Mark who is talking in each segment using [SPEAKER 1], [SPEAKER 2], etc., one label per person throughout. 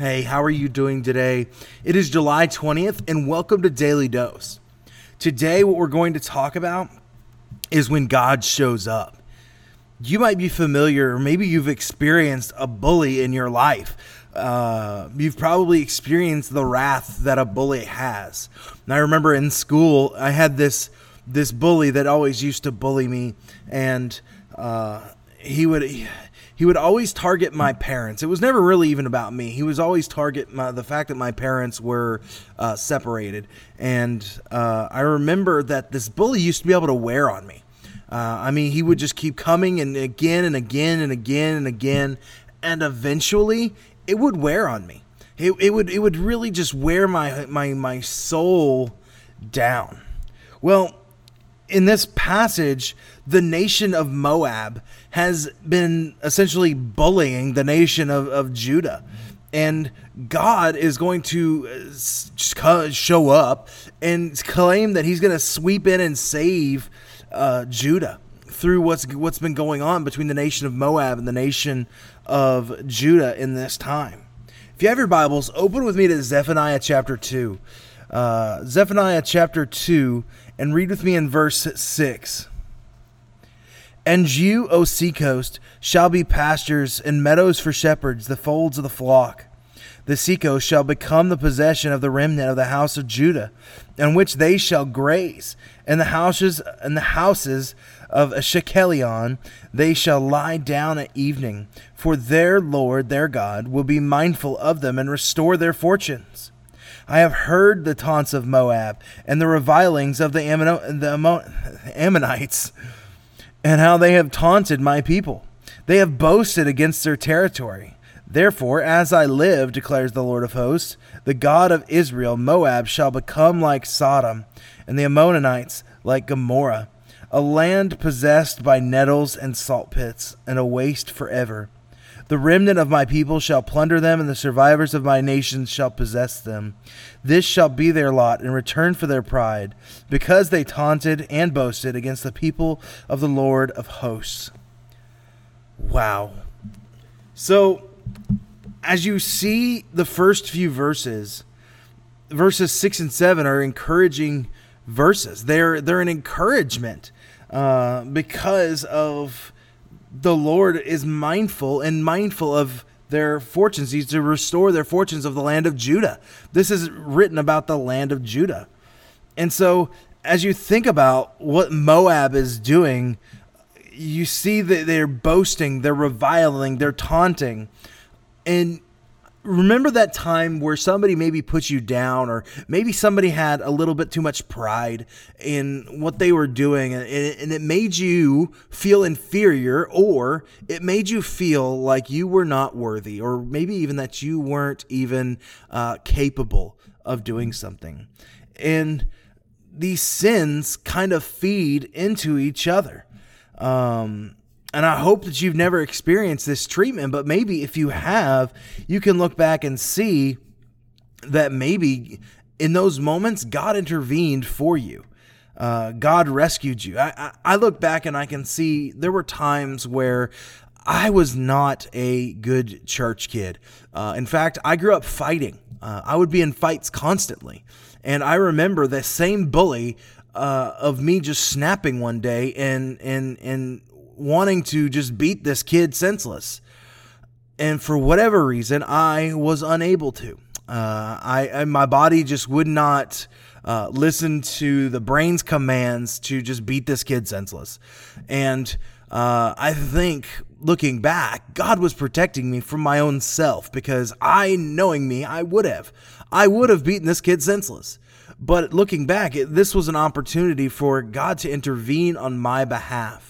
[SPEAKER 1] Hey, how are you doing today? It is July 20th, and welcome to Daily Dose. Today, what we're going to talk about is when God shows up. You might be familiar, or maybe you've experienced a bully in your life. Uh, you've probably experienced the wrath that a bully has. And I remember in school, I had this this bully that always used to bully me, and uh, he would he would always target my parents. It was never really even about me. He was always target my, the fact that my parents were uh, separated. And uh, I remember that this bully used to be able to wear on me. Uh, I mean, he would just keep coming and again and again and again and again, and eventually it would wear on me. It, it would it would really just wear my my my soul down. Well, in this passage, the nation of Moab has been essentially bullying the nation of, of Judah. And God is going to uh, show up and claim that He's going to sweep in and save uh, Judah through what's what's been going on between the nation of Moab and the nation of Judah in this time. If you have your Bibles, open with me to Zephaniah chapter two. Uh, Zephaniah chapter two, and read with me in verse six. And you, O seacoast, shall be pastures and meadows for shepherds, the folds of the flock. The seacoast shall become the possession of the remnant of the house of Judah, on which they shall graze. And the houses and the houses of Ashkelon they shall lie down at evening, for their Lord their God will be mindful of them and restore their fortunes. I have heard the taunts of Moab and the revilings of the, Ammon- the Ammonites and how they have taunted my people. They have boasted against their territory. Therefore, as I live, declares the Lord of hosts, the God of Israel, Moab shall become like Sodom, and the Ammonites like Gomorrah, a land possessed by nettles and salt pits, and a waste forever. The remnant of my people shall plunder them, and the survivors of my nations shall possess them. This shall be their lot in return for their pride, because they taunted and boasted against the people of the Lord of hosts. Wow. So, as you see the first few verses, verses six and seven are encouraging verses. They're they're an encouragement uh, because of the Lord is mindful and mindful of their fortunes. He's to restore their fortunes of the land of Judah. This is written about the land of Judah. And so, as you think about what Moab is doing, you see that they're boasting, they're reviling, they're taunting. And remember that time where somebody maybe put you down or maybe somebody had a little bit too much pride in what they were doing and it, made you feel inferior or it made you feel like you were not worthy or maybe even that you weren't even uh, capable of doing something. And these sins kind of feed into each other. Um, and I hope that you've never experienced this treatment, but maybe if you have, you can look back and see that maybe in those moments, God intervened for you. Uh, God rescued you. I, I, I look back and I can see there were times where I was not a good church kid. Uh, in fact, I grew up fighting. Uh, I would be in fights constantly. And I remember the same bully uh, of me just snapping one day and and and wanting to just beat this kid senseless. And for whatever reason, I was unable to. Uh, I my body just would not uh, listen to the brain's commands to just beat this kid senseless. And uh, I think looking back, God was protecting me from my own self because I, knowing me, I would have. I would have beaten this kid senseless. But looking back, it, this was an opportunity for God to intervene on my behalf.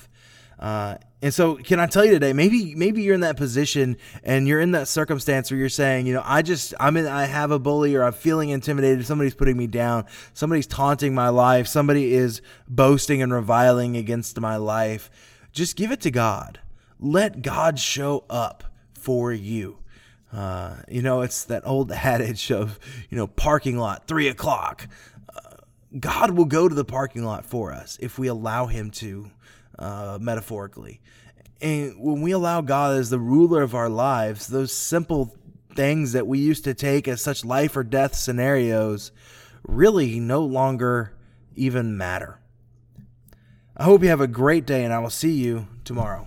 [SPEAKER 1] Uh, And so, can I tell you today? Maybe, maybe you're in that position and you're in that circumstance where you're saying, you know, I just, I'm in, I have a bully, or I'm feeling intimidated. Somebody's putting me down. Somebody's taunting my life. Somebody is boasting and reviling against my life. Just give it to God. Let God show up for you. Uh, you know, it's that old adage of, you know, parking lot, three o'clock. Uh, God will go to the parking lot for us if we allow Him to, uh, metaphorically. And when we allow God as the ruler of our lives, those simple things that we used to take as such life or death scenarios really no longer even matter. I hope you have a great day, and I will see you tomorrow.